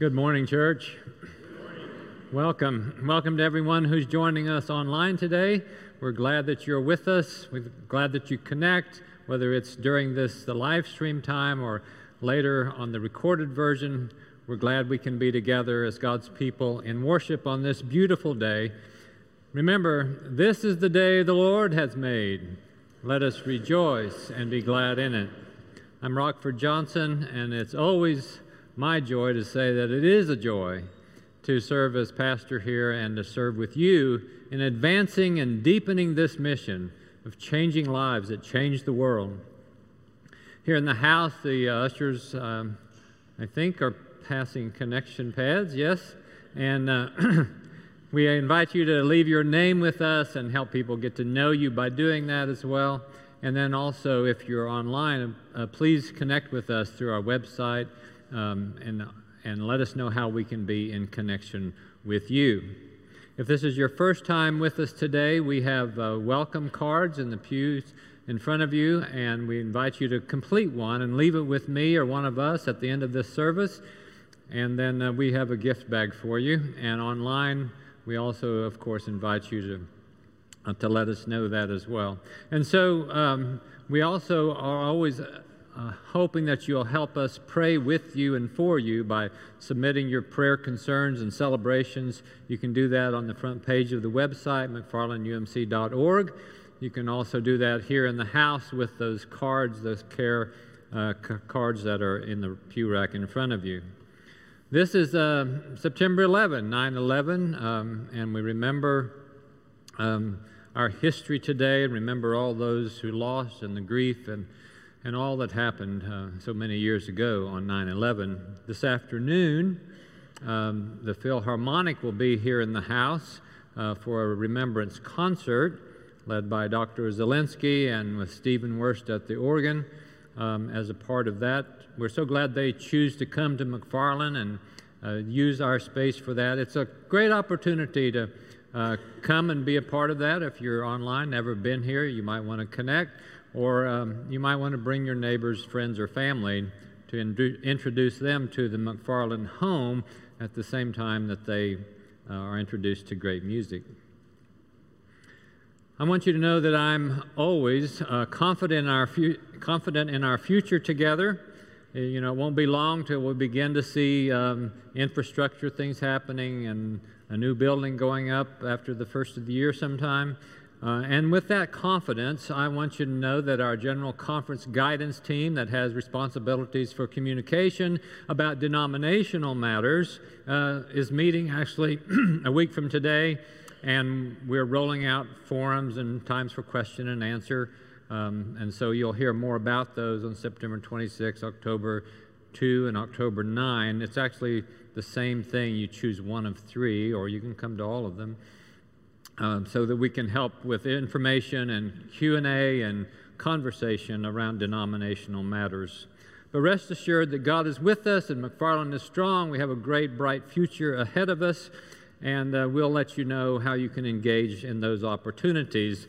Good morning, church. Welcome. Welcome to everyone who's joining us online today. We're glad that you're with us. We're glad that you connect, whether it's during this the live stream time or later on the recorded version. We're glad we can be together as God's people in worship on this beautiful day. Remember, this is the day the Lord has made. Let us rejoice and be glad in it. I'm Rockford Johnson, and it's always my joy to say that it is a joy to serve as pastor here and to serve with you in advancing and deepening this mission of changing lives that change the world. Here in the house, the uh, ushers, um, I think, are passing connection pads, yes? And uh, we invite you to leave your name with us and help people get to know you by doing that as well. And then also, if you're online, uh, please connect with us through our website um, and, and let us know how we can be in connection with you. If this is your first time with us today, we have uh, welcome cards in the pews in front of you, and we invite you to complete one and leave it with me or one of us at the end of this service. And then uh, we have a gift bag for you. And online, we also, of course, invite you to, uh, to let us know that as well. And so um, we also are always uh, hoping that you'll help us pray with you and for you by submitting your prayer concerns and celebrations. You can do that on the front page of the website, mcfarlandumc.org. You can also do that here in the house with those cards, those care uh, c- cards that are in the pew rack in front of you. This is uh, September 11, 9 11, um, and we remember um, our history today and remember all those who lost and the grief and and all that happened uh, so many years ago on 9 11. This afternoon, um, the Philharmonic will be here in the house uh, for a remembrance concert led by Dr. Zelensky and with Stephen Worst at the organ. Um, as a part of that, we're so glad they choose to come to McFarland and uh, use our space for that. It's a great opportunity to uh, come and be a part of that. If you're online, never been here, you might want to connect. Or um, you might want to bring your neighbors, friends, or family to in- introduce them to the McFarland home at the same time that they uh, are introduced to great music. I want you to know that I'm always uh, confident, in our fu- confident in our future together. Uh, you know, it won't be long till we begin to see um, infrastructure things happening and a new building going up after the first of the year sometime. Uh, and with that confidence, I want you to know that our General Conference guidance team, that has responsibilities for communication about denominational matters, uh, is meeting actually a week from today, and we're rolling out forums and times for question and answer. Um, and so you'll hear more about those on September 26, October 2, and October 9. It's actually the same thing. You choose one of three, or you can come to all of them um, so that we can help with information and q&a and conversation around denominational matters. But rest assured that god is with us and mcfarland is strong. We have a great bright future ahead of us and uh, we'll let you know how you can engage in those opportunities.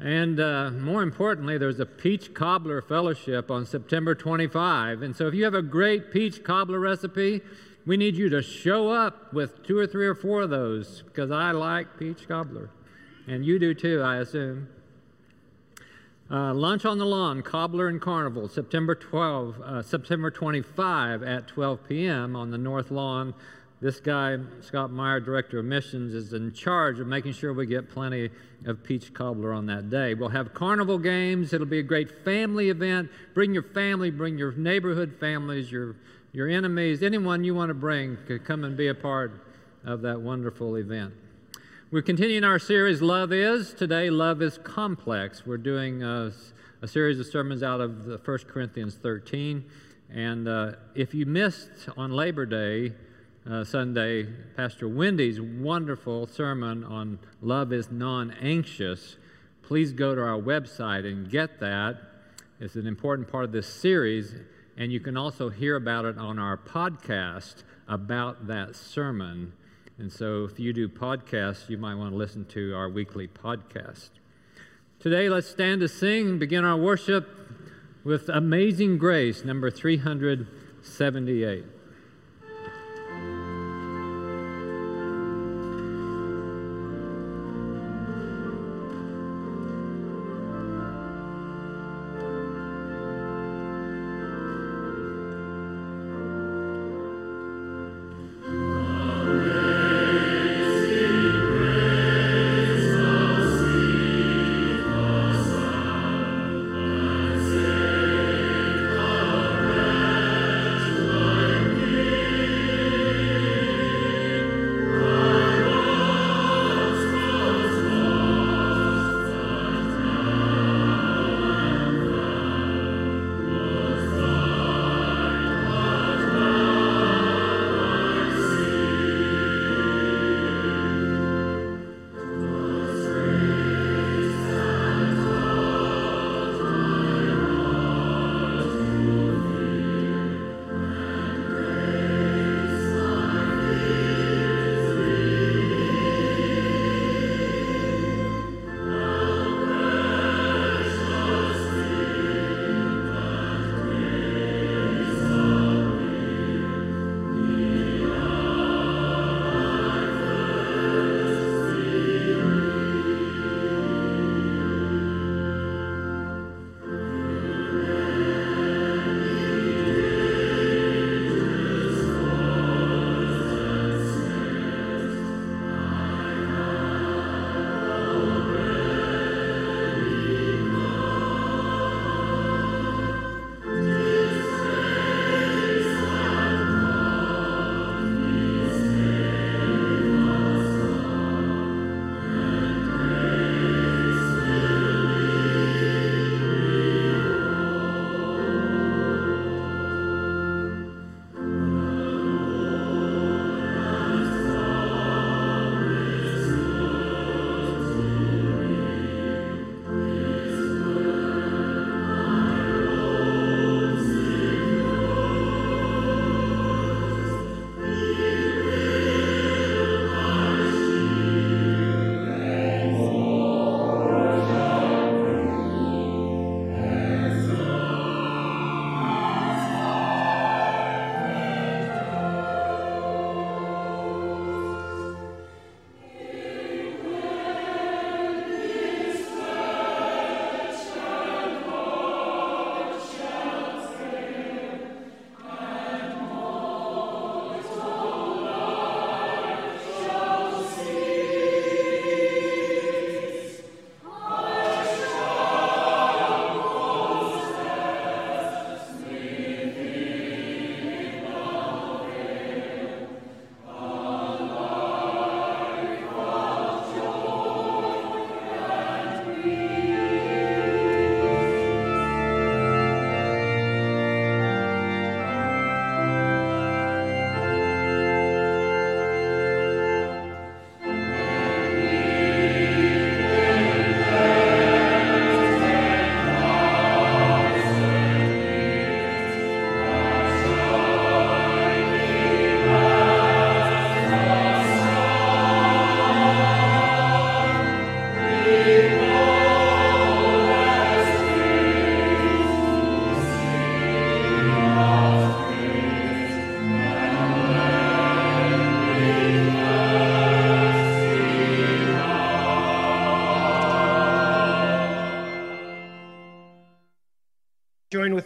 And uh, more importantly, there's a peach cobbler fellowship on September 25. And so if you have a great peach cobbler recipe, we need you to show up with two or three or four of those because I like peach cobbler. And you do too, I assume. Uh, lunch on the lawn, cobbler and carnival, September 12, uh, September 25 at 12 p.m. on the north lawn. This guy, Scott Meyer, director of missions, is in charge of making sure we get plenty of peach cobbler on that day. We'll have carnival games. It'll be a great family event. Bring your family, bring your neighborhood families, your your enemies, anyone you want to bring could come and be a part of that wonderful event. We're continuing our series, Love Is. Today, Love is Complex. We're doing a, a series of sermons out of the 1 Corinthians 13. And uh, if you missed on Labor Day, uh, Sunday, Pastor Wendy's wonderful sermon on love is non anxious, please go to our website and get that. It's an important part of this series. And you can also hear about it on our podcast about that sermon. And so if you do podcasts, you might want to listen to our weekly podcast. Today, let's stand to sing and begin our worship with Amazing Grace, number 378.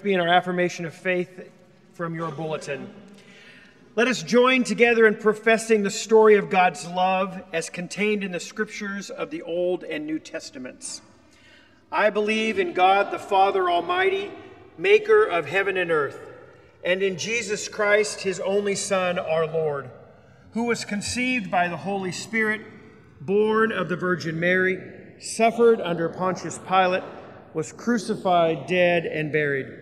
Me in our affirmation of faith from your bulletin. Let us join together in professing the story of God's love as contained in the scriptures of the Old and New Testaments. I believe in God the Father Almighty, maker of heaven and earth, and in Jesus Christ, his only Son, our Lord, who was conceived by the Holy Spirit, born of the Virgin Mary, suffered under Pontius Pilate, was crucified, dead, and buried.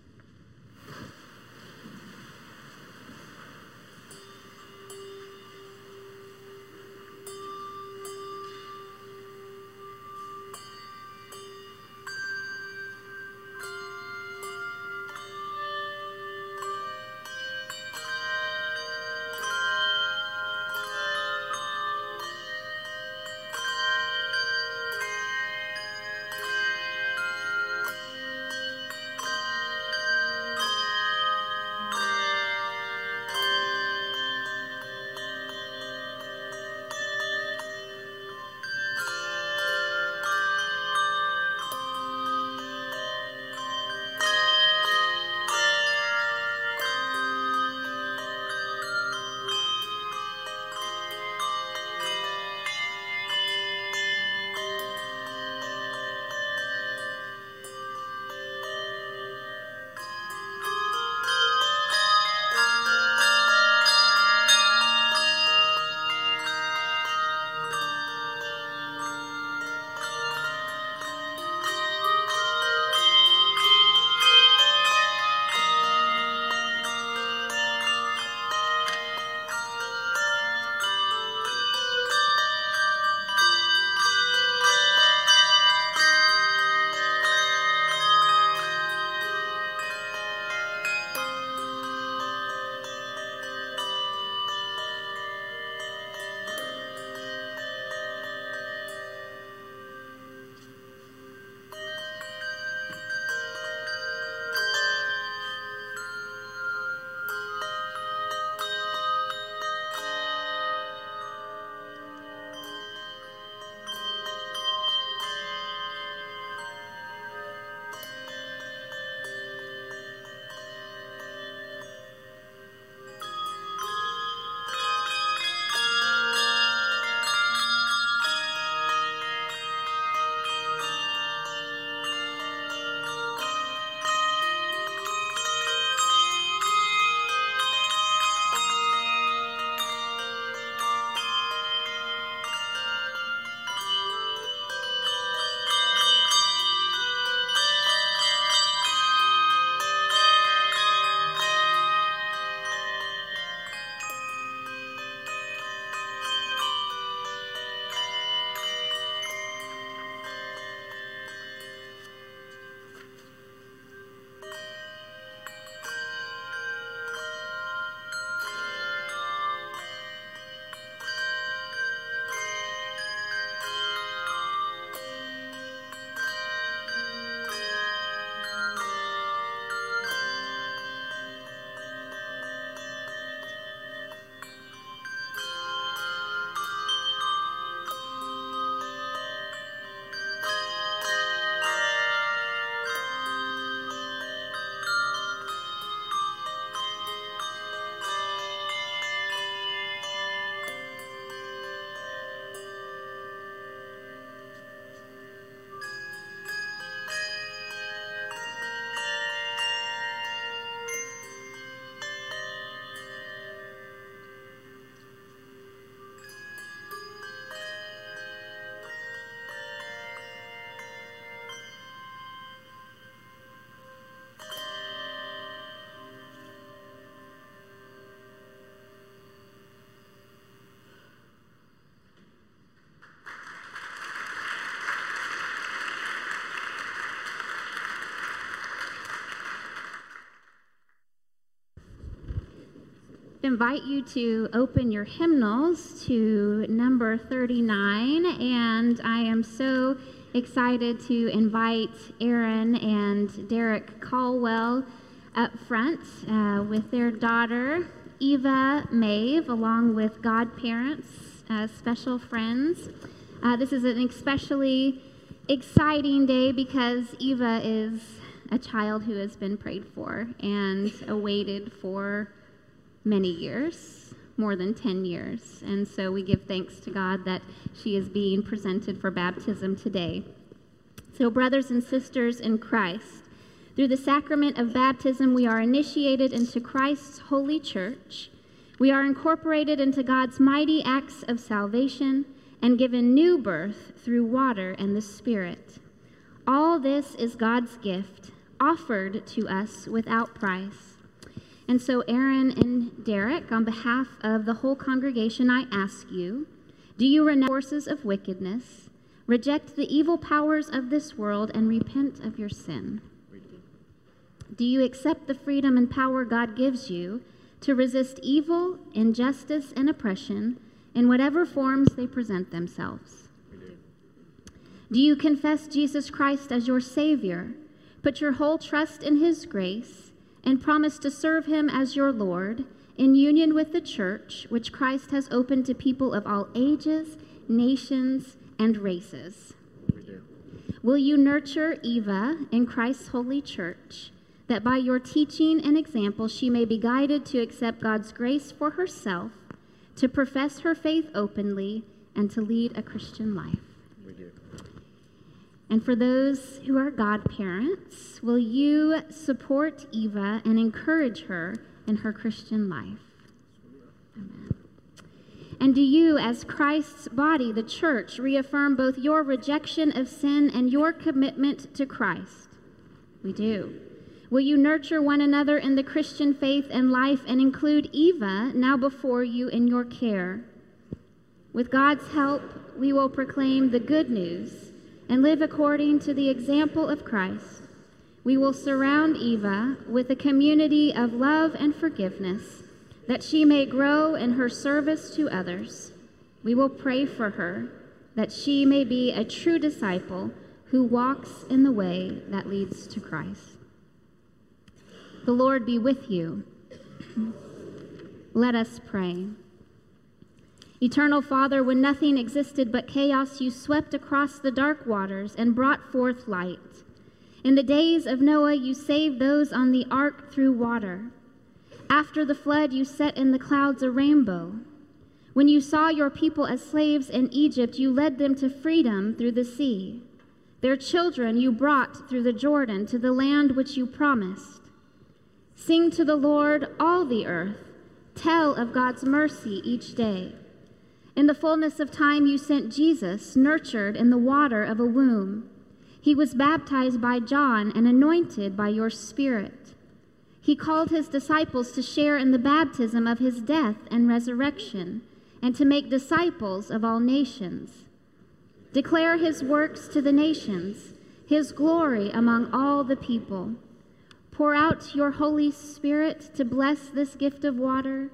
Invite you to open your hymnals to number 39, and I am so excited to invite Aaron and Derek Caldwell up front uh, with their daughter, Eva Maeve, along with godparents, uh, special friends. Uh, this is an especially exciting day because Eva is a child who has been prayed for and awaited for many years, more than 10 years. And so we give thanks to God that she is being presented for baptism today. So, brothers and sisters in Christ, through the sacrament of baptism, we are initiated into Christ's holy church. We are incorporated into God's mighty acts of salvation and given new birth through water and the Spirit. All this is God's gift, offered to us without price. And so, Aaron and Derek, on behalf of the whole congregation, I ask you do you renounce forces of wickedness, reject the evil powers of this world, and repent of your sin? Do you accept the freedom and power God gives you to resist evil, injustice, and oppression in whatever forms they present themselves? Do you confess Jesus Christ as your Savior, put your whole trust in His grace, and promise to serve him as your Lord in union with the church, which Christ has opened to people of all ages, nations, and races. Will you nurture Eva in Christ's holy church, that by your teaching and example she may be guided to accept God's grace for herself, to profess her faith openly, and to lead a Christian life? And for those who are godparents, will you support Eva and encourage her in her Christian life? And do you, as Christ's body, the church, reaffirm both your rejection of sin and your commitment to Christ? We do. Will you nurture one another in the Christian faith and life and include Eva now before you in your care? With God's help, we will proclaim the good news and live according to the example of Christ, we will surround Eva with a community of love and forgiveness that she may grow in her service to others. We will pray for her that she may be a true disciple who walks in the way that leads to Christ. The Lord be with you. Let us pray. Eternal Father, when nothing existed but chaos, you swept across the dark waters and brought forth light. In the days of Noah, you saved those on the ark through water. After the flood, you set in the clouds a rainbow. When you saw your people as slaves in Egypt, you led them to freedom through the sea. Their children you brought through the Jordan to the land which you promised. Sing to the Lord, all the earth. Tell of God's mercy each day. In the fullness of time, you sent Jesus, nurtured in the water of a womb. He was baptized by John and anointed by your Spirit. He called his disciples to share in the baptism of his death and resurrection, and to make disciples of all nations. Declare his works to the nations, his glory among all the people. Pour out your Holy Spirit to bless this gift of water,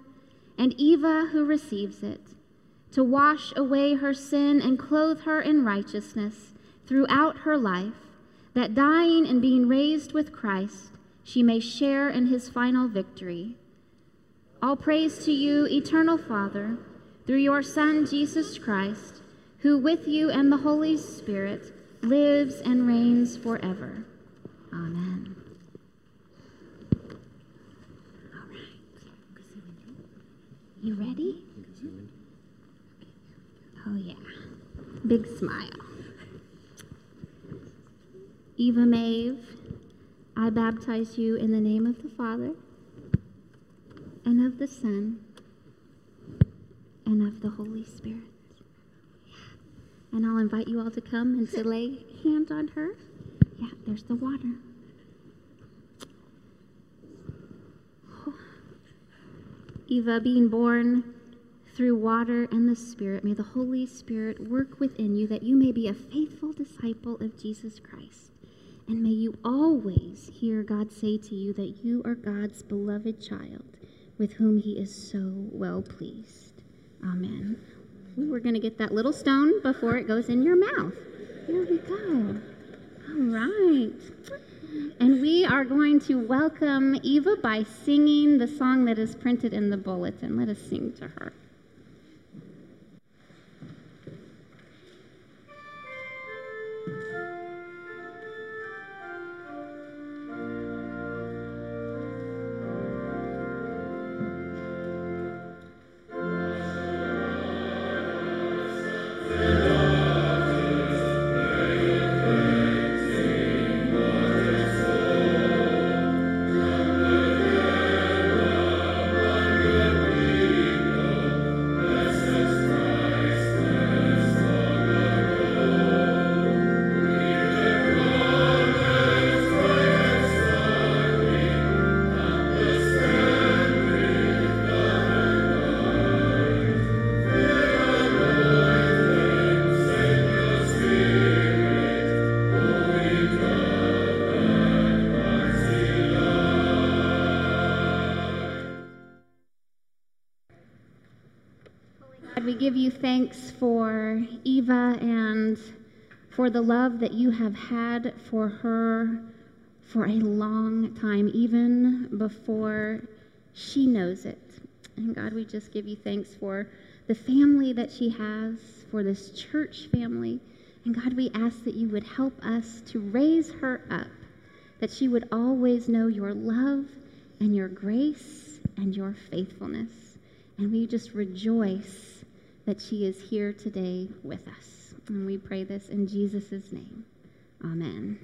and Eva who receives it to wash away her sin and clothe her in righteousness throughout her life, that dying and being raised with Christ, she may share in his final victory. All praise to you, eternal Father, through your Son, Jesus Christ, who with you and the Holy Spirit lives and reigns forever. Amen. All right. You ready? Oh, yeah. Big smile. Eva Maeve, I baptize you in the name of the Father and of the Son and of the Holy Spirit. And I'll invite you all to come and to lay hands on her. Yeah, there's the water. Eva being born through water and the Spirit, may the Holy Spirit work within you that you may be a faithful disciple of Jesus Christ. And may you always hear God say to you that you are God's beloved child, with whom he is so well pleased. Amen. We're going to get that little stone before it goes in your mouth. Here we go. All right. And we are going to welcome Eva by singing the song that is printed in the bulletin. Let us sing to her. For Eva and for the love that you have had for her for a long time, even before she knows it. And God, we just give you thanks for the family that she has, for this church family. And God, we ask that you would help us to raise her up, that she would always know your love and your grace and your faithfulness. And we just rejoice that she is here today with us. And we pray this in Jesus' name. Amen.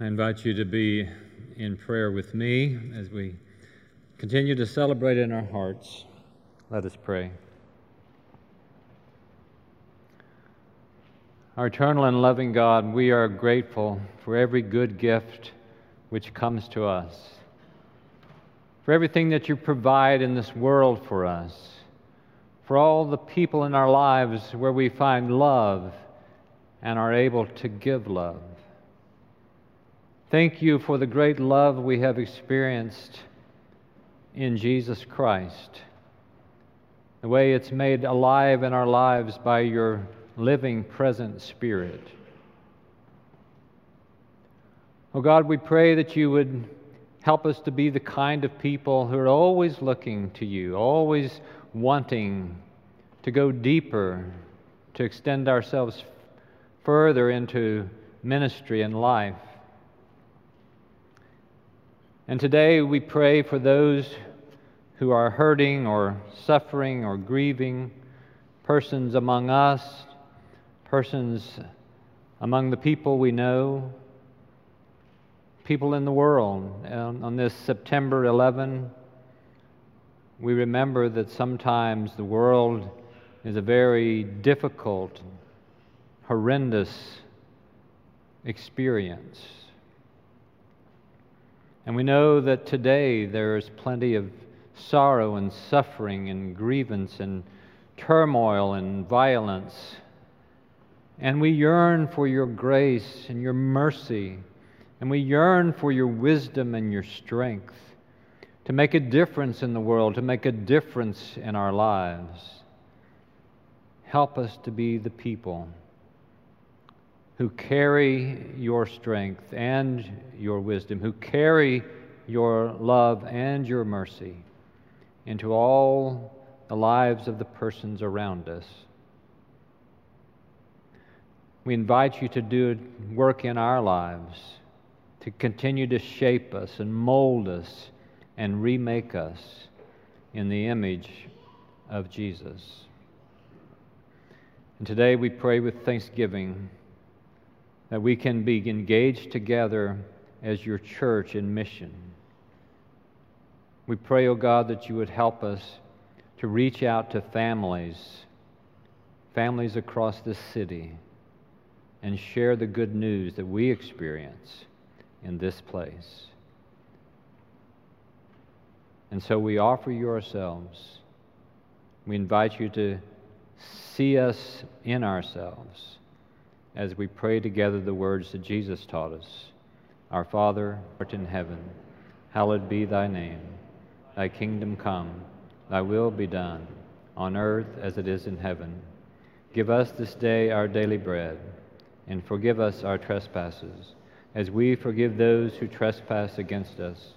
I invite you to be in prayer with me as we continue to celebrate in our hearts. Let us pray. Our eternal and loving God, we are grateful for every good gift which comes to us for everything that you provide in this world for us, for all the people in our lives where we find love and are able to give love. Thank you for the great love we have experienced in Jesus Christ, the way it's made alive in our lives by your living, present Spirit. Oh God, we pray that you would Help us to be the kind of people who are always looking to you, always wanting to go deeper, to extend ourselves further into ministry and life. And today we pray for those who are hurting or suffering or grieving, persons among us, persons among the people we know people in the world. And on this September 11, we remember that sometimes the world is a very difficult, horrendous experience. And we know that today there is plenty of sorrow and suffering and grievance and turmoil and violence. And we yearn for your grace and your mercy and we yearn for your wisdom and your strength to make a difference in the world, to make a difference in our lives. Help us to be the people who carry your strength and your wisdom, who carry your love and your mercy into all the lives of the persons around us. We invite you to do work in our lives to continue to shape us and mold us and remake us in the image of Jesus. And today we pray with thanksgiving that we can be engaged together as your church in mission. We pray, O oh God, that you would help us to reach out to families, families across this city, and share the good news that we experience in this place. And so we offer you ourselves. We invite you to see us in ourselves as we pray together the words that Jesus taught us Our Father, art in heaven, hallowed be thy name. Thy kingdom come, thy will be done, on earth as it is in heaven. Give us this day our daily bread, and forgive us our trespasses, as we forgive those who trespass against us.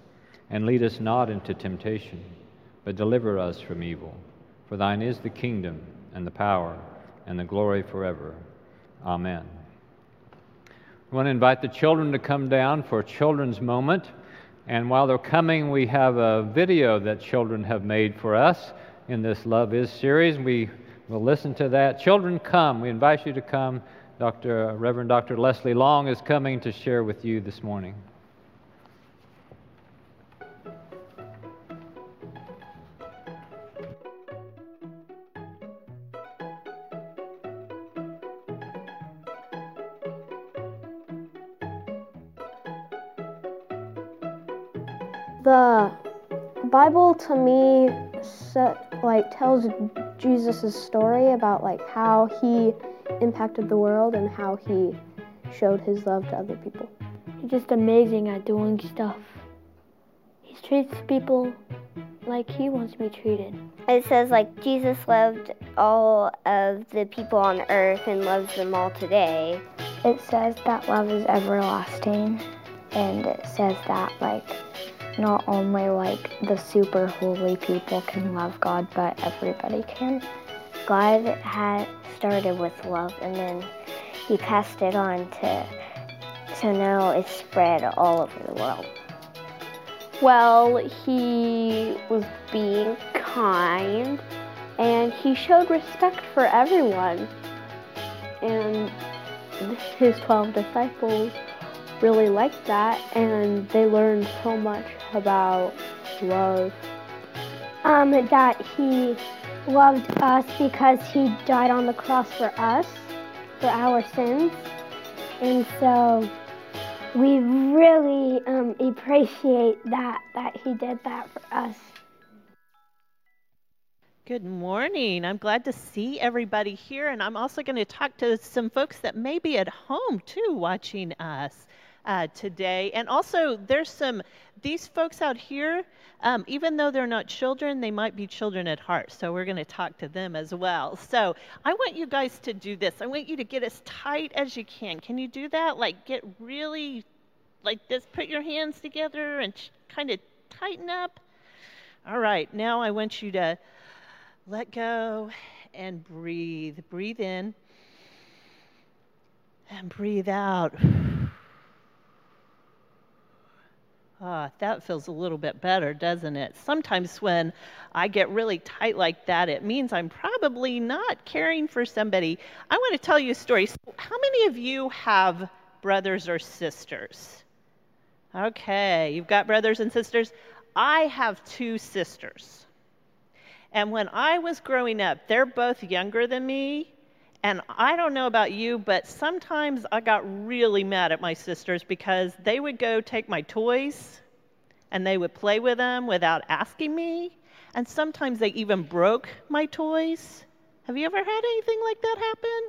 And lead us not into temptation, but deliver us from evil. For thine is the kingdom, and the power, and the glory forever. Amen. I want to invite the children to come down for a children's moment. And while they're coming, we have a video that children have made for us in this Love Is series. We will listen to that. Children, come. We invite you to come. Dr. Reverend Dr. Leslie Long is coming to share with you this morning. The Bible to me like tells Jesus' story about like how he impacted the world and how he showed his love to other people. He's just amazing at doing stuff. He treats people like he wants to be treated. It says like Jesus loved all of the people on earth and loves them all today. It says that love is everlasting and it says that like not only like the super holy people can love God, but everybody can. God had started with love and then he passed it on to so now it's spread all over the world. Well, he was being kind and he showed respect for everyone. And his 12 disciples really liked that and they learned so much about love. Um, that he loved us because he died on the cross for us, for our sins. And so we really um, appreciate that, that he did that for us. Good morning. I'm glad to see everybody here, and I'm also going to talk to some folks that may be at home too watching us uh, today. And also, there's some, these folks out here, um, even though they're not children, they might be children at heart. So we're going to talk to them as well. So I want you guys to do this. I want you to get as tight as you can. Can you do that? Like, get really like this, put your hands together and kind of tighten up. All right, now I want you to let go and breathe. Breathe in and breathe out. Ah, that feels a little bit better, doesn't it? Sometimes when I get really tight like that, it means I'm probably not caring for somebody. I want to tell you a story. So how many of you have brothers or sisters? Okay, you've got brothers and sisters. I have two sisters. And when I was growing up, they're both younger than me, and I don't know about you, but sometimes I got really mad at my sisters because they would go take my toys and they would play with them without asking me. And sometimes they even broke my toys. Have you ever had anything like that happen?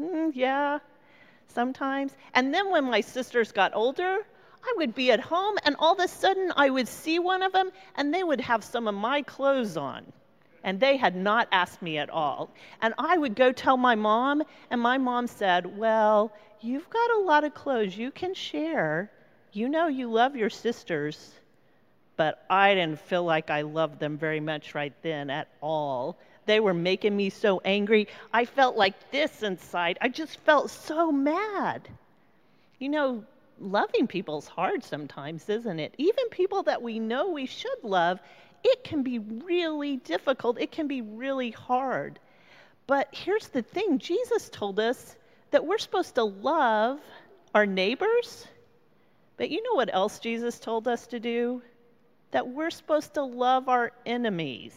Mm, yeah, sometimes. And then when my sisters got older, I would be at home and all of a sudden I would see one of them and they would have some of my clothes on and they had not asked me at all. And I would go tell my mom, and my mom said, Well, you've got a lot of clothes you can share. You know you love your sisters. But I didn't feel like I loved them very much right then at all. They were making me so angry. I felt like this inside. I just felt so mad. You know, loving people's hard sometimes, isn't it? Even people that we know we should love, it can be really difficult, it can be really hard. But here's the thing Jesus told us that we're supposed to love our neighbors. But you know what else Jesus told us to do? That we're supposed to love our enemies.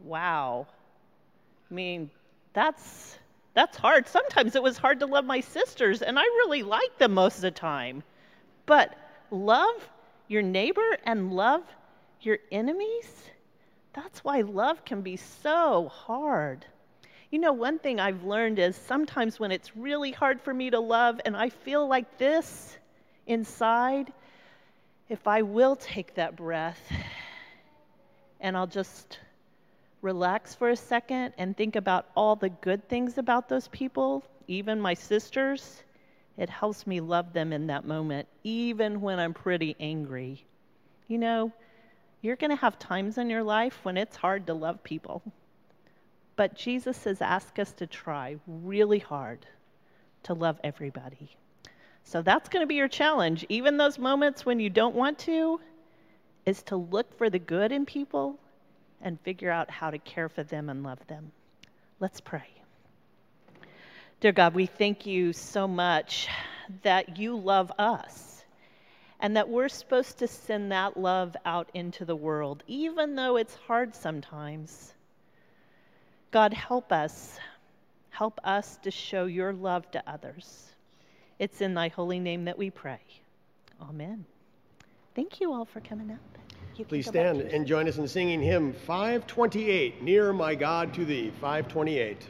Wow. I mean, that's that's hard. Sometimes it was hard to love my sisters, and I really like them most of the time. But love your neighbor and love your enemies? That's why love can be so hard. You know, one thing I've learned is sometimes when it's really hard for me to love and I feel like this, inside, if I will take that breath and I'll just relax for a second and think about all the good things about those people, even my sisters, it helps me love them in that moment, even when I'm pretty angry. You know, you're going to have times in your life when it's hard to love people. But Jesus has asked us to try really hard to love everybody. So that's going to be your challenge. Even those moments when you don't want to, is to look for the good in people and figure out how to care for them and love them. Let's pray. Dear God, we thank you so much that you love us and that we're supposed to send that love out into the world, even though it's hard sometimes. God, help us. Help us to show your love to others. It's in thy holy name that we pray. Amen. Thank you all for coming up. Please stand and join us in singing hymn 528, Nearer My God to Thee, 528.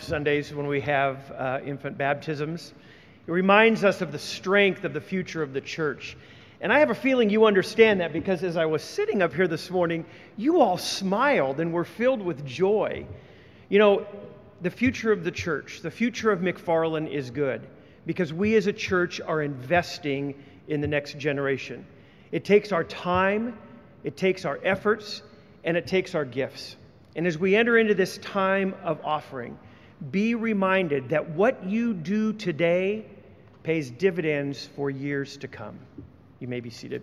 Love Sundays when we have uh, infant baptisms. It reminds us of the strength of the future of the church. And I have a feeling you understand that because as I was sitting up here this morning, you all smiled and were filled with joy. You know, the future of the church, the future of McFarland is good because we as a church are investing in the next generation. It takes our time, it takes our efforts, and it takes our gifts. And as we enter into this time of offering, be reminded that what you do today pays dividends for years to come. You may be seated.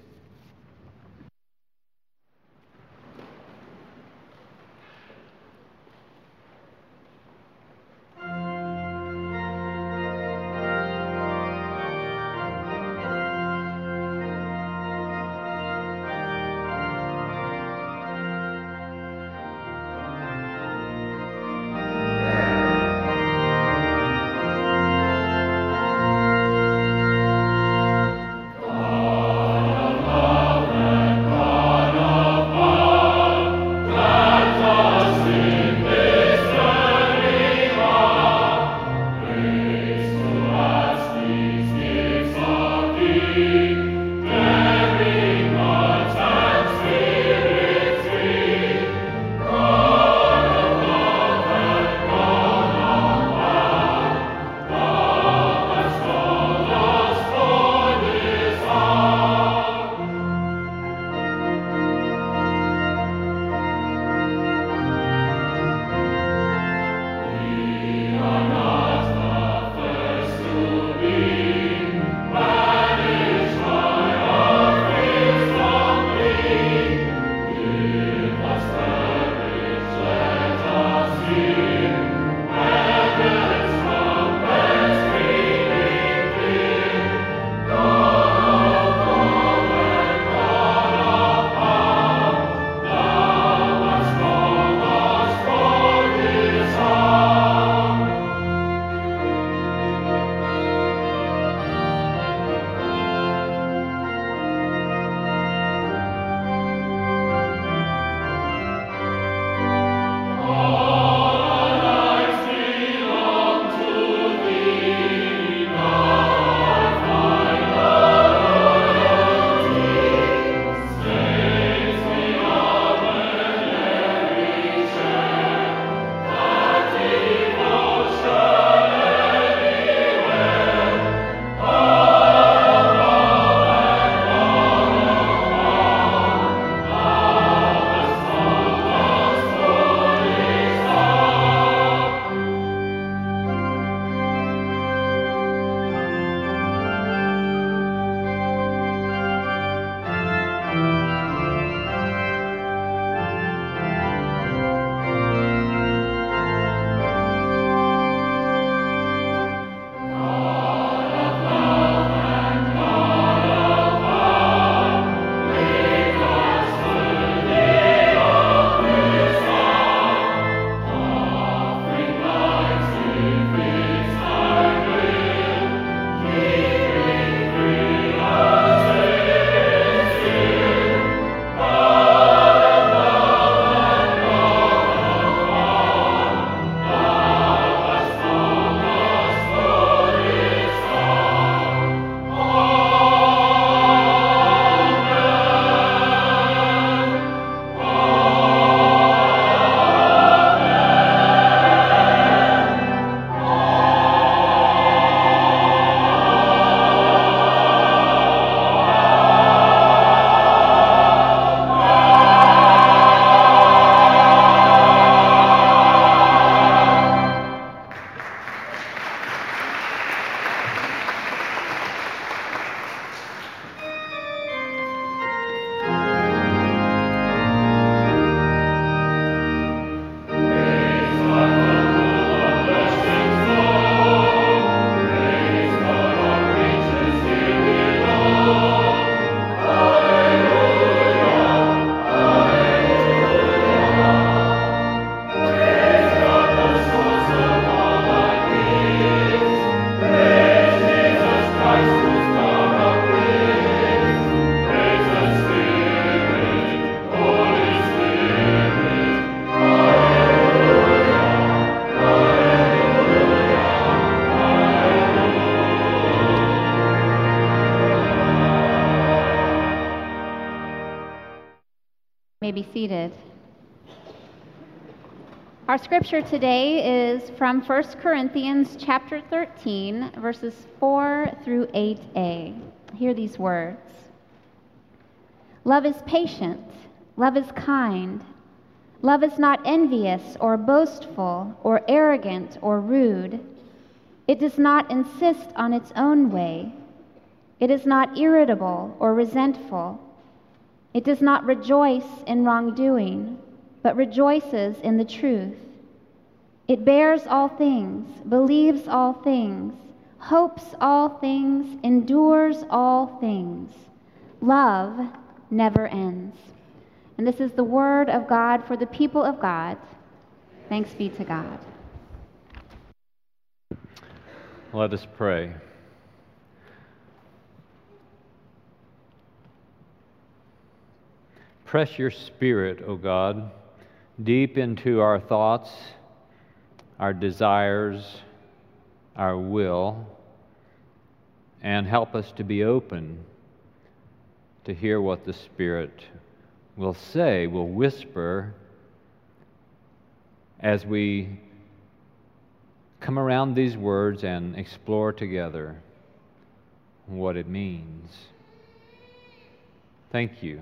Be seated. Our scripture today is from 1 Corinthians chapter 13, verses 4 through 8a. Hear these words. Love is patient, love is kind. Love is not envious or boastful or arrogant or rude. It does not insist on its own way. It is not irritable or resentful. It does not rejoice in wrongdoing, but rejoices in the truth. It bears all things, believes all things, hopes all things, endures all things. Love never ends. And this is the word of God for the people of God. Thanks be to God. Let us pray. Press your spirit, O God, deep into our thoughts, our desires, our will, and help us to be open to hear what the Spirit will say, will whisper as we come around these words and explore together what it means. Thank you.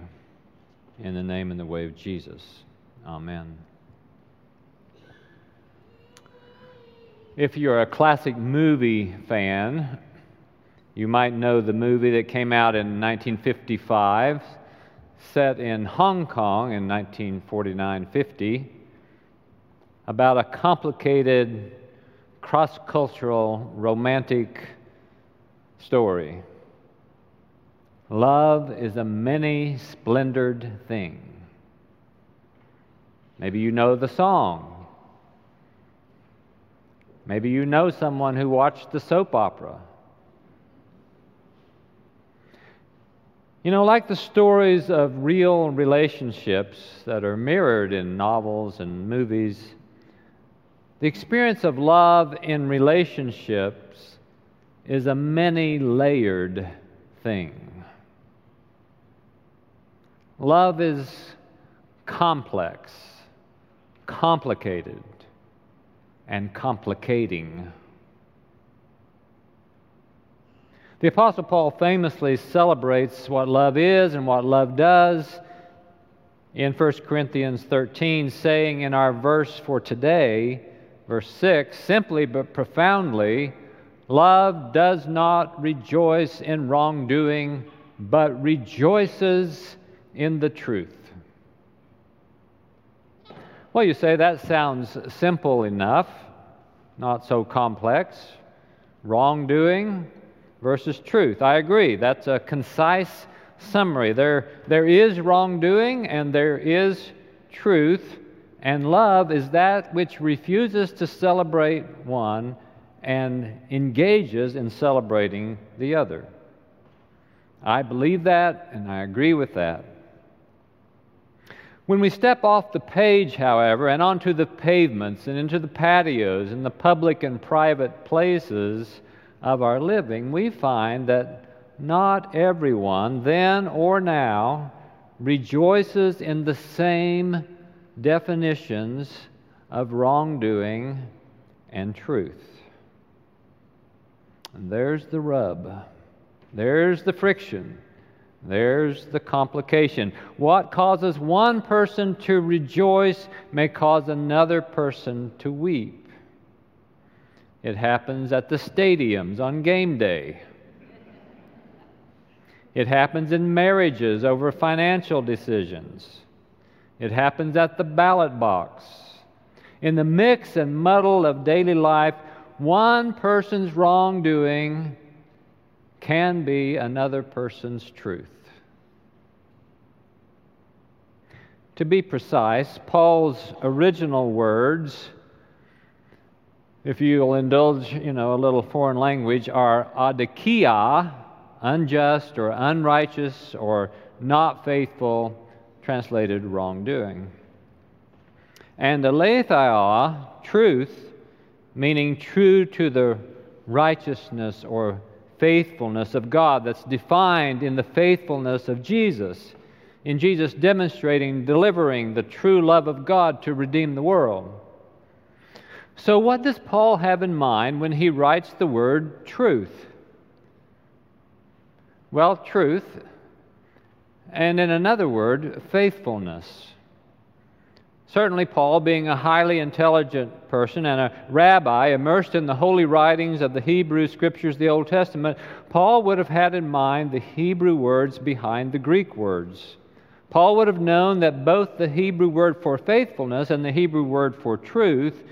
In the name and the way of Jesus. Amen. If you're a classic movie fan, you might know the movie that came out in 1955, set in Hong Kong in 1949 50, about a complicated, cross cultural, romantic story. Love is a many splendored thing. Maybe you know the song. Maybe you know someone who watched the soap opera. You know, like the stories of real relationships that are mirrored in novels and movies, the experience of love in relationships is a many layered thing. Love is complex, complicated, and complicating. The Apostle Paul famously celebrates what love is and what love does in 1 Corinthians 13, saying in our verse for today, verse 6, simply but profoundly, love does not rejoice in wrongdoing, but rejoices in the truth. Well, you say that sounds simple enough, not so complex. Wrongdoing versus truth. I agree. That's a concise summary. There, there is wrongdoing and there is truth, and love is that which refuses to celebrate one and engages in celebrating the other. I believe that and I agree with that. When we step off the page, however, and onto the pavements and into the patios and the public and private places of our living, we find that not everyone, then or now, rejoices in the same definitions of wrongdoing and truth. And there's the rub, there's the friction. There's the complication. What causes one person to rejoice may cause another person to weep. It happens at the stadiums on game day. It happens in marriages over financial decisions. It happens at the ballot box. In the mix and muddle of daily life, one person's wrongdoing can be another person's truth. To be precise, Paul's original words, if you'll indulge, you know, a little foreign language, are adikia, unjust or unrighteous or not faithful, translated wrongdoing. And aletheia, truth, meaning true to the righteousness or faithfulness of God that's defined in the faithfulness of Jesus in Jesus demonstrating, delivering the true love of God to redeem the world. So, what does Paul have in mind when he writes the word truth? Well, truth, and in another word, faithfulness. Certainly, Paul, being a highly intelligent person and a rabbi immersed in the holy writings of the Hebrew scriptures, the Old Testament, Paul would have had in mind the Hebrew words behind the Greek words. Paul would have known that both the Hebrew word for faithfulness and the Hebrew word for truth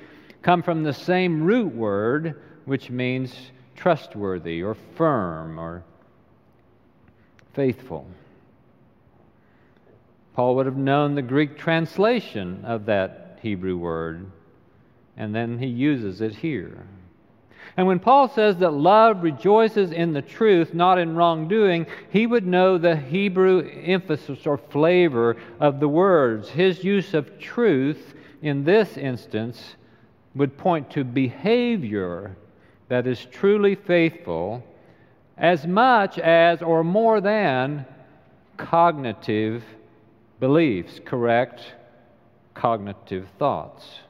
come from the same root word, which means trustworthy or firm or faithful. Paul would have known the Greek translation of that Hebrew word, and then he uses it here. And when Paul says that love rejoices in the truth, not in wrongdoing, he would know the Hebrew emphasis or flavor of the words. His use of truth in this instance would point to behavior that is truly faithful as much as or more than cognitive beliefs, correct cognitive thoughts.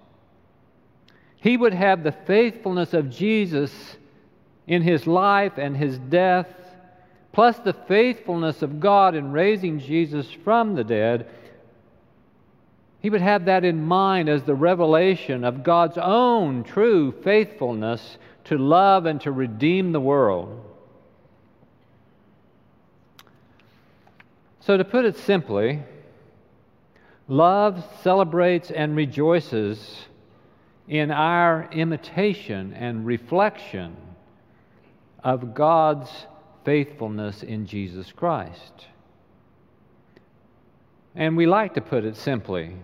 He would have the faithfulness of Jesus in his life and his death, plus the faithfulness of God in raising Jesus from the dead. He would have that in mind as the revelation of God's own true faithfulness to love and to redeem the world. So, to put it simply, love celebrates and rejoices in our imitation and reflection of God's faithfulness in Jesus Christ. And we like to put it simply.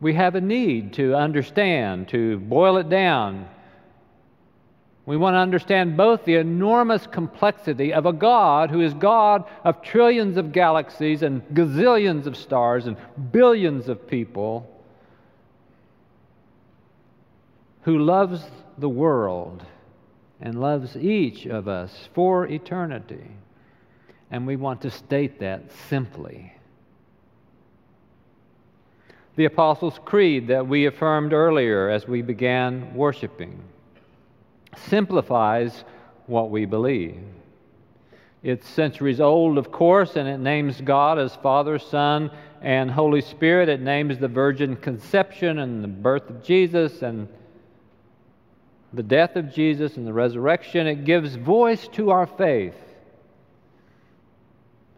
We have a need to understand, to boil it down. We want to understand both the enormous complexity of a God who is God of trillions of galaxies and gazillions of stars and billions of people who loves the world and loves each of us for eternity. And we want to state that simply. The Apostles' Creed that we affirmed earlier as we began worshiping simplifies what we believe. It's centuries old, of course, and it names God as Father, Son, and Holy Spirit. It names the virgin conception and the birth of Jesus and the death of Jesus and the resurrection, it gives voice to our faith.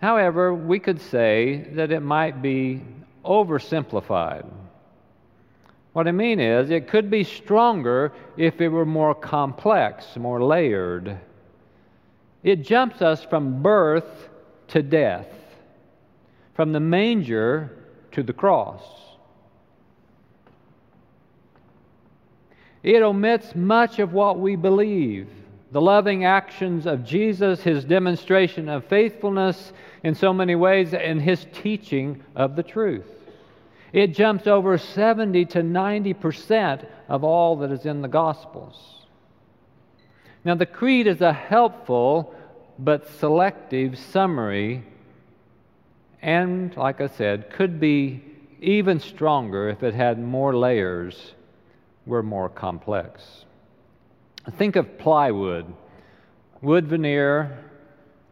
However, we could say that it might be oversimplified. What I mean is, it could be stronger if it were more complex, more layered. It jumps us from birth to death, from the manger to the cross. It omits much of what we believe the loving actions of Jesus, his demonstration of faithfulness in so many ways, and his teaching of the truth. It jumps over 70 to 90 percent of all that is in the Gospels. Now, the Creed is a helpful but selective summary, and like I said, could be even stronger if it had more layers were more complex. Think of plywood, wood veneer,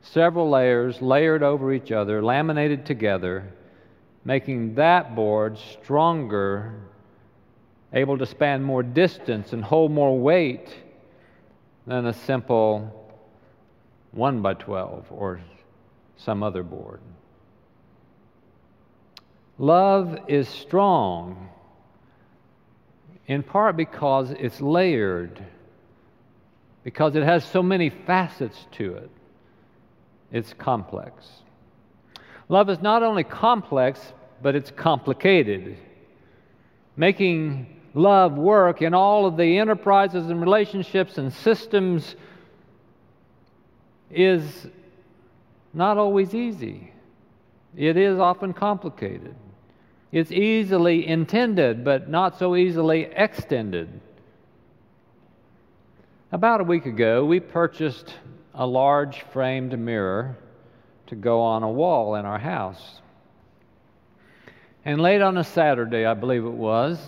several layers layered over each other, laminated together, making that board stronger, able to span more distance and hold more weight than a simple 1 by 12 or some other board. Love is strong in part because it's layered, because it has so many facets to it. It's complex. Love is not only complex, but it's complicated. Making love work in all of the enterprises and relationships and systems is not always easy. It is often complicated. It's easily intended, but not so easily extended. About a week ago, we purchased a large framed mirror to go on a wall in our house. And late on a Saturday, I believe it was,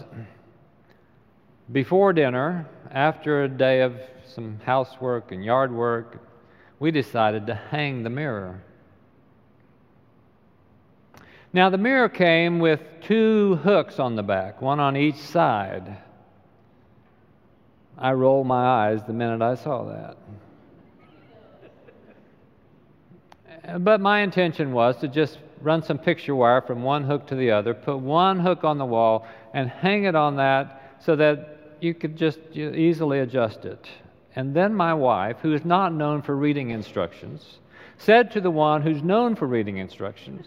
before dinner, after a day of some housework and yard work, we decided to hang the mirror. Now, the mirror came with two hooks on the back, one on each side. I rolled my eyes the minute I saw that. But my intention was to just run some picture wire from one hook to the other, put one hook on the wall, and hang it on that so that you could just easily adjust it. And then my wife, who is not known for reading instructions, said to the one who's known for reading instructions,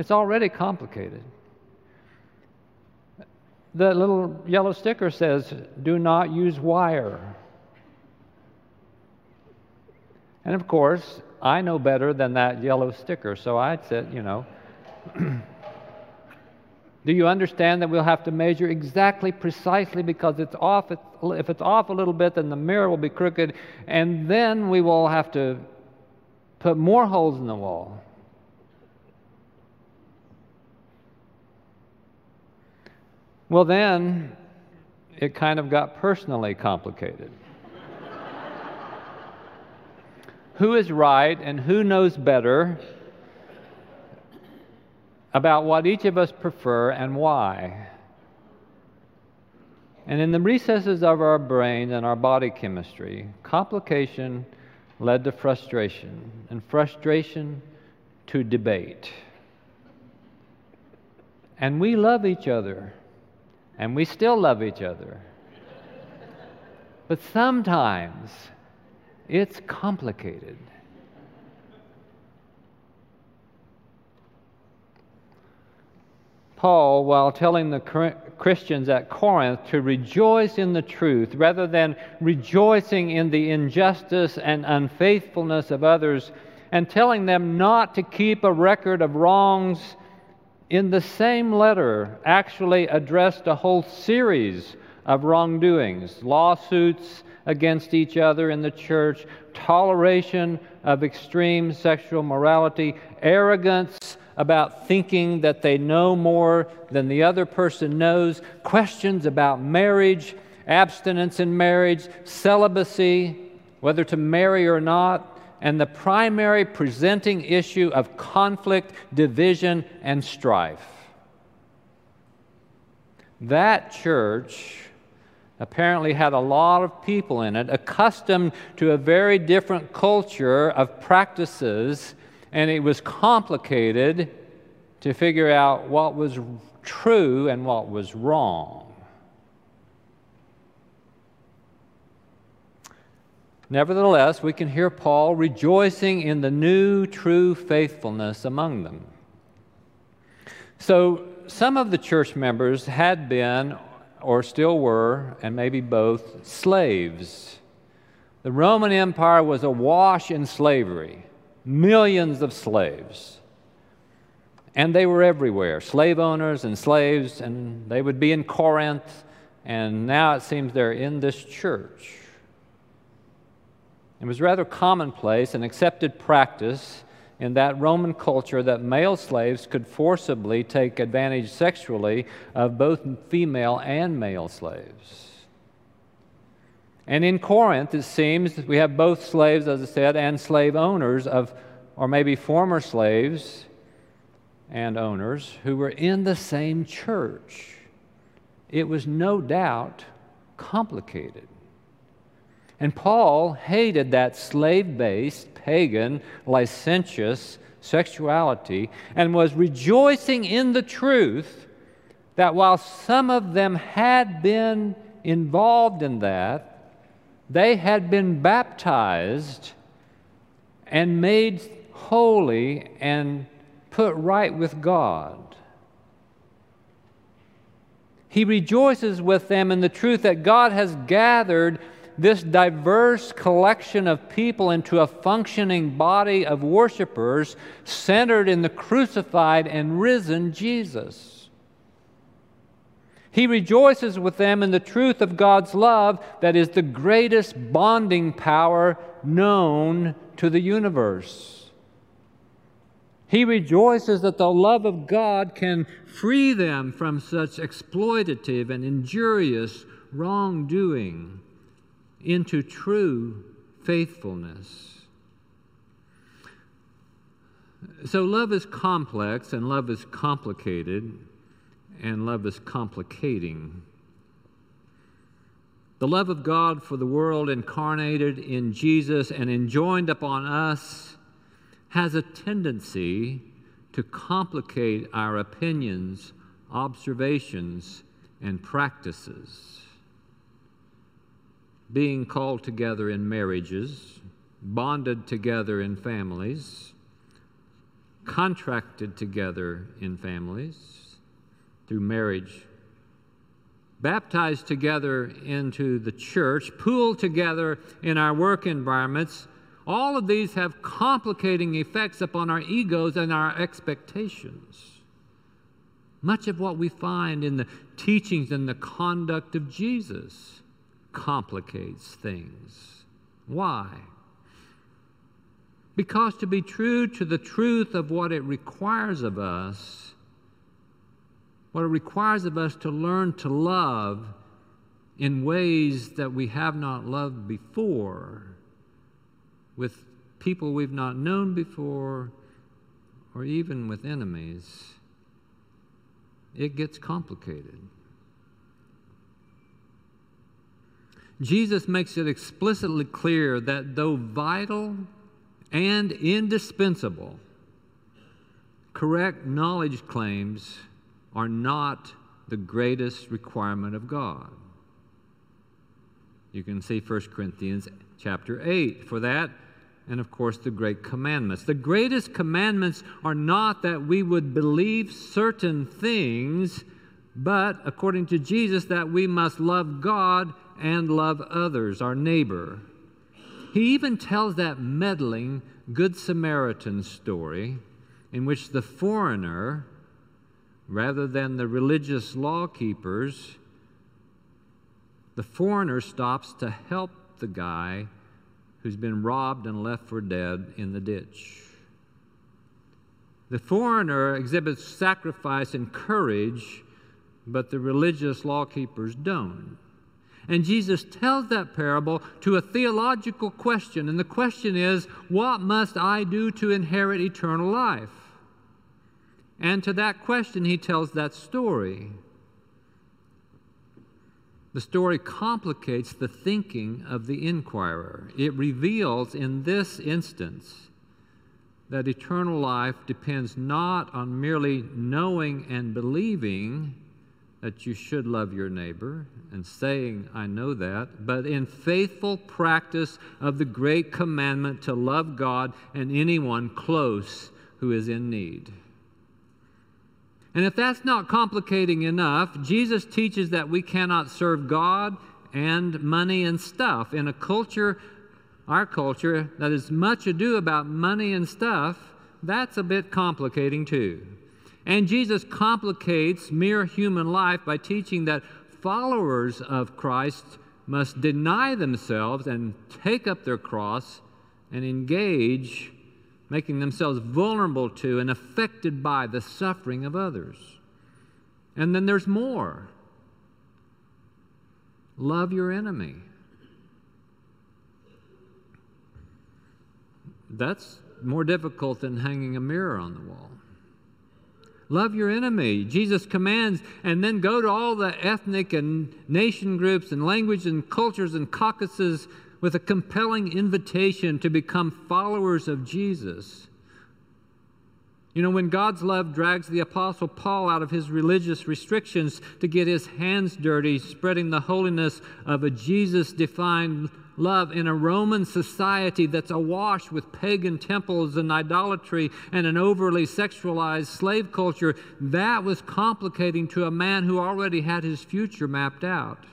It's already complicated. The little yellow sticker says, Do not use wire. And of course, I know better than that yellow sticker, so I said, you know, do you understand that we'll have to measure exactly precisely because it's off if it's off a little bit then the mirror will be crooked and then we will have to put more holes in the wall well then it kind of got personally complicated who is right and who knows better about what each of us prefer and why. And in the recesses of our brain and our body chemistry, complication led to frustration, and frustration to debate. And we love each other, and we still love each other. but sometimes it's complicated. Paul, while telling the Christians at Corinth to rejoice in the truth rather than rejoicing in the injustice and unfaithfulness of others, and telling them not to keep a record of wrongs, in the same letter actually addressed a whole series of wrongdoings, lawsuits, against each other in the church, toleration of extreme sexual morality, arrogance about thinking that they know more than the other person knows, questions about marriage, abstinence in marriage, celibacy, whether to marry or not, and the primary presenting issue of conflict, division, and strife. That church apparently had a lot of people in it accustomed to a very different culture of practices, and it was complicated to figure out what was true and what was wrong. Nevertheless, we can hear Paul rejoicing in the new true faithfulness among them. So, some of the church members had been or still were, and maybe both, slaves. The Roman Empire was awash in slavery, millions of slaves. And they were everywhere slave owners and slaves, and they would be in Corinth, and now it seems they're in this church. It was rather commonplace and accepted practice in that Roman culture that male slaves could forcibly take advantage sexually of both female and male slaves. And in Corinth, it seems we have both slaves, as I said, and slave owners of, or maybe former slaves and owners who were in the same church. It was no doubt complicated. And Paul hated that slave based, pagan, licentious sexuality and was rejoicing in the truth that while some of them had been involved in that, they had been baptized and made holy and put right with God. He rejoices with them in the truth that God has gathered this diverse collection of people into a functioning body of worshipers centered in the crucified and risen Jesus. He rejoices with them in the truth of God's love that is the greatest bonding power known to the universe. He rejoices that the love of God can free them from such exploitative and injurious wrongdoing into true faithfulness. So, love is complex, and love is complicated, and love is complicating. The love of God for the world incarnated in Jesus and enjoined upon us has a tendency to complicate our opinions, observations, and practices. Being called together in marriages, bonded together in families, contracted together in families through marriage, baptized together into the church, pooled together in our work environments all of these have complicating effects upon our egos and our expectations. Much of what we find in the teachings and the conduct of Jesus complicates things. Why? Because to be true to the truth of what it requires of us, what it requires of us to learn to love in ways that we have not loved before, with people we've not known before, or even with enemies, it gets complicated. Jesus makes it explicitly clear that though vital and indispensable, correct knowledge claims are not the greatest requirement of God. You can see 1 Corinthians chapter 8 for that and of course the great commandments. The greatest commandments are not that we would believe certain things, but according to Jesus, that we must love God and love others, our neighbor. He even tells that meddling Good Samaritan story in which the foreigner, rather than the religious law keepers, the foreigner stops to help the guy who's been robbed and left for dead in the ditch. The foreigner exhibits sacrifice and courage, but the religious law keepers don't. And Jesus tells that parable to a theological question. And the question is, What must I do to inherit eternal life? And to that question, he tells that story. The story complicates the thinking of the inquirer. It reveals in this instance that eternal life depends not on merely knowing and believing that you should love your neighbor and saying, I know that, but in faithful practice of the great commandment to love God and anyone close who is in need. And if that's not complicating enough, Jesus teaches that we cannot serve God and money and stuff. In a culture, our culture, that is much ado about money and stuff, that's a bit complicating too. And Jesus complicates mere human life by teaching that followers of Christ must deny themselves and take up their cross and engage making themselves vulnerable to and affected by the suffering of others. And then there's more love your enemy. That's more difficult than hanging a mirror on the wall. Love your enemy. Jesus commands, and then go to all the ethnic and nation groups and language and cultures and caucuses with a compelling invitation to become followers of Jesus. You know, when God's love drags the Apostle Paul out of his religious restrictions to get his hands dirty, spreading the holiness of a Jesus defined love in a Roman society that's awash with pagan temples and idolatry and an overly sexualized slave culture, that was complicating to a man who already had his future mapped out.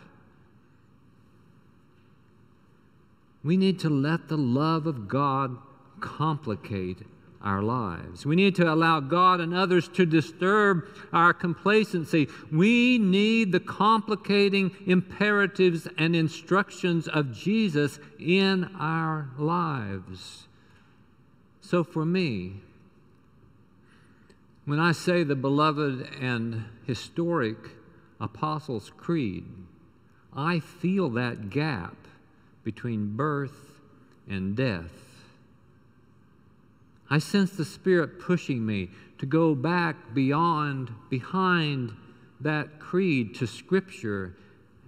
We need to let the love of God complicate our lives. We need to allow God and others to disturb our complacency. We need the complicating imperatives and instructions of Jesus in our lives. So for me, When I say the beloved and historic Apostles' Creed, I feel that gap between birth and death. I sense the Spirit pushing me to go back beyond, behind that creed to Scripture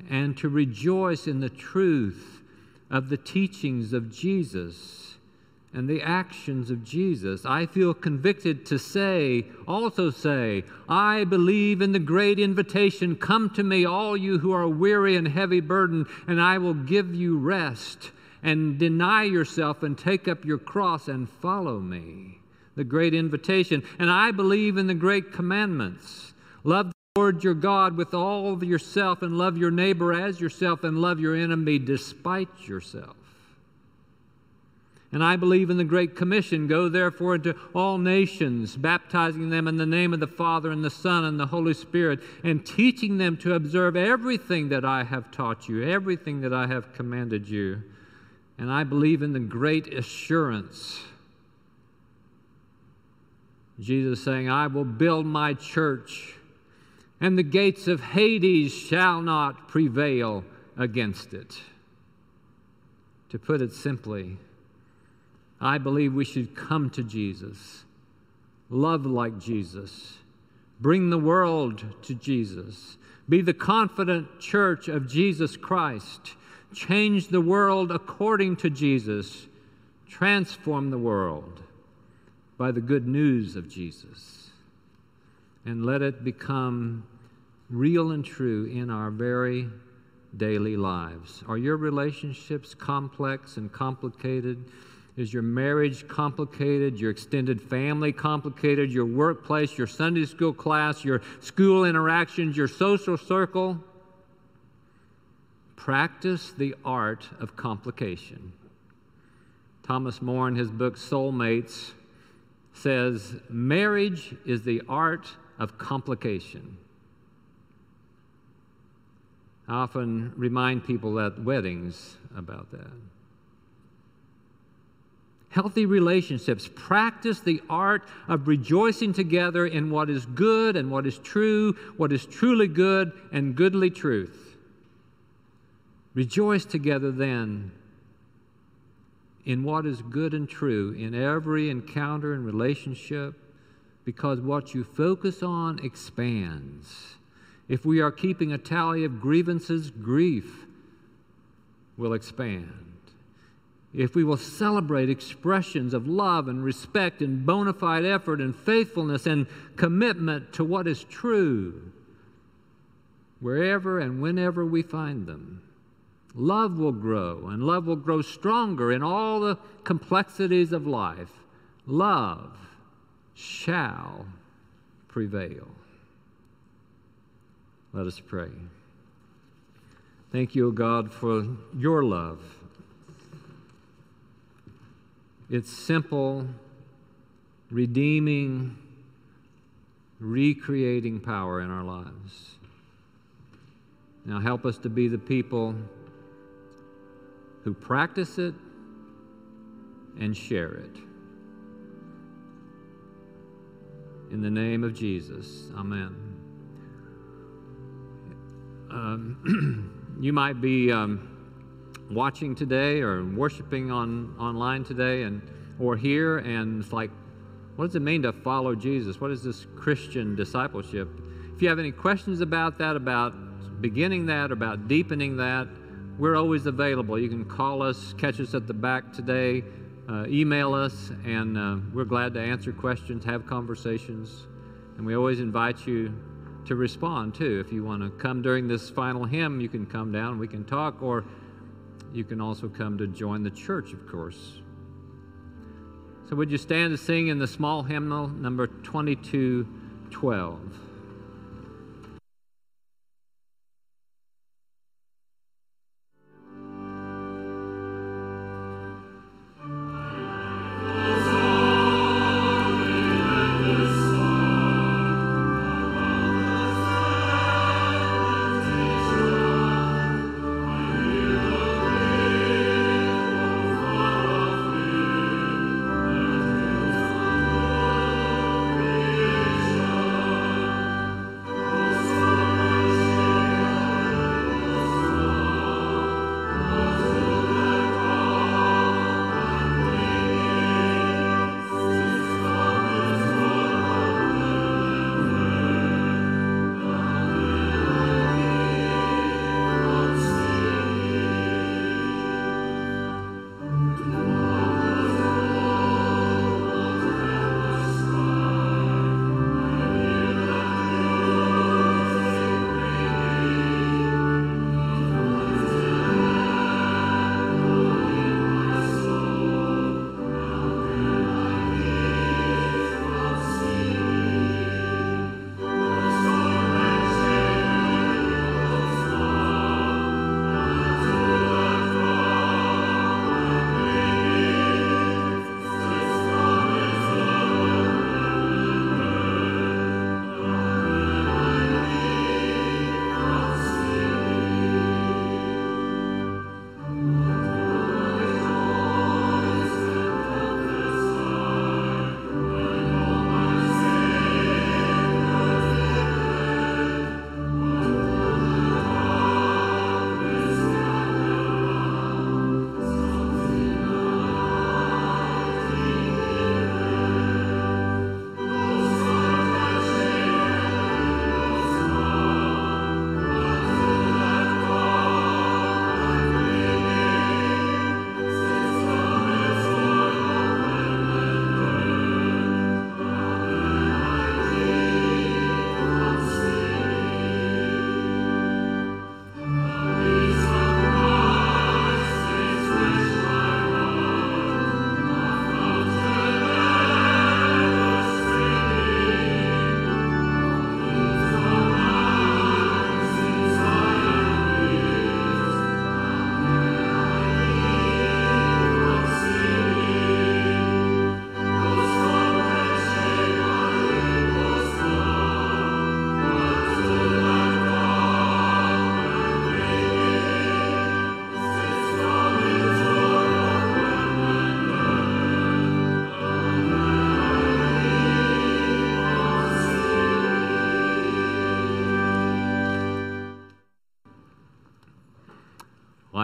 and to rejoice in the truth of the teachings of Jesus and the actions of Jesus. I feel convicted to say, also say, I believe in the great invitation come to me, all you who are weary and heavy burdened, and I will give you rest. And deny yourself and take up your cross and follow me. The great invitation. And I believe in the great commandments. Love the Lord your God with all of yourself, and love your neighbor as yourself, and love your enemy despite yourself. And I believe in the Great Commission go therefore into all nations, baptizing them in the name of the Father and the Son and the Holy Spirit, and teaching them to observe everything that I have taught you, everything that I have commanded you. And I believe in the great assurance. Jesus saying, I will build my church, and the gates of Hades shall not prevail against it. To put it simply, I believe we should come to Jesus, love like Jesus, bring the world to Jesus, be the confident church of Jesus Christ, change the world according to Jesus, transform the world by the good news of Jesus, and let it become real and true in our very daily lives. Are your relationships complex and complicated? Is your marriage complicated? Your extended family complicated? Your workplace, your Sunday school class, your school interactions, your social circle? Practice the art of complication. Thomas Moore, in his book Soulmates, says marriage is the art of complication. I often remind people at weddings about that. Healthy relationships practice the art of rejoicing together in what is good and what is true, what is truly good and goodly truth. Rejoice together then in what is good and true in every encounter and relationship because what you focus on expands. If we are keeping a tally of grievances, grief will expand if we will celebrate expressions of love and respect and bona fide effort and faithfulness and commitment to what is true, wherever and whenever we find them, love will grow and love will grow stronger in all the complexities of life. Love shall prevail. Let us pray. Thank you, O God, for your love its simple, redeeming, recreating power in our lives. Now help us to be the people who practice it and share it. In the name of Jesus, Amen. Um, you might be. Um, watching today or worshiping on online today and or here and it's like what does it mean to follow jesus what is this christian discipleship if you have any questions about that about beginning that about deepening that we're always available you can call us catch us at the back today uh, email us and uh, we're glad to answer questions have conversations and we always invite you to respond too if you want to come during this final hymn you can come down we can talk or you can also come to join the church, of course. So, would you stand to sing in the small hymnal number 2212?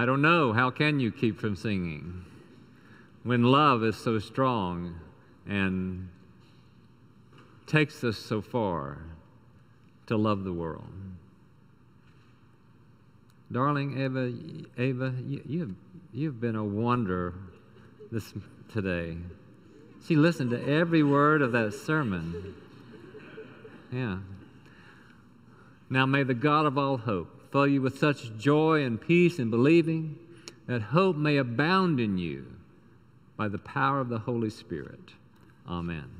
I don't know. How can you keep from singing when love is so strong and takes us so far to love the world? Darling Ava, Ava, you, you've, you've been a wonder this today. She listened to every word of that sermon. Yeah. Now may the God of all hope fill you with such joy and peace in believing that hope may abound in you by the power of the Holy Spirit. Amen.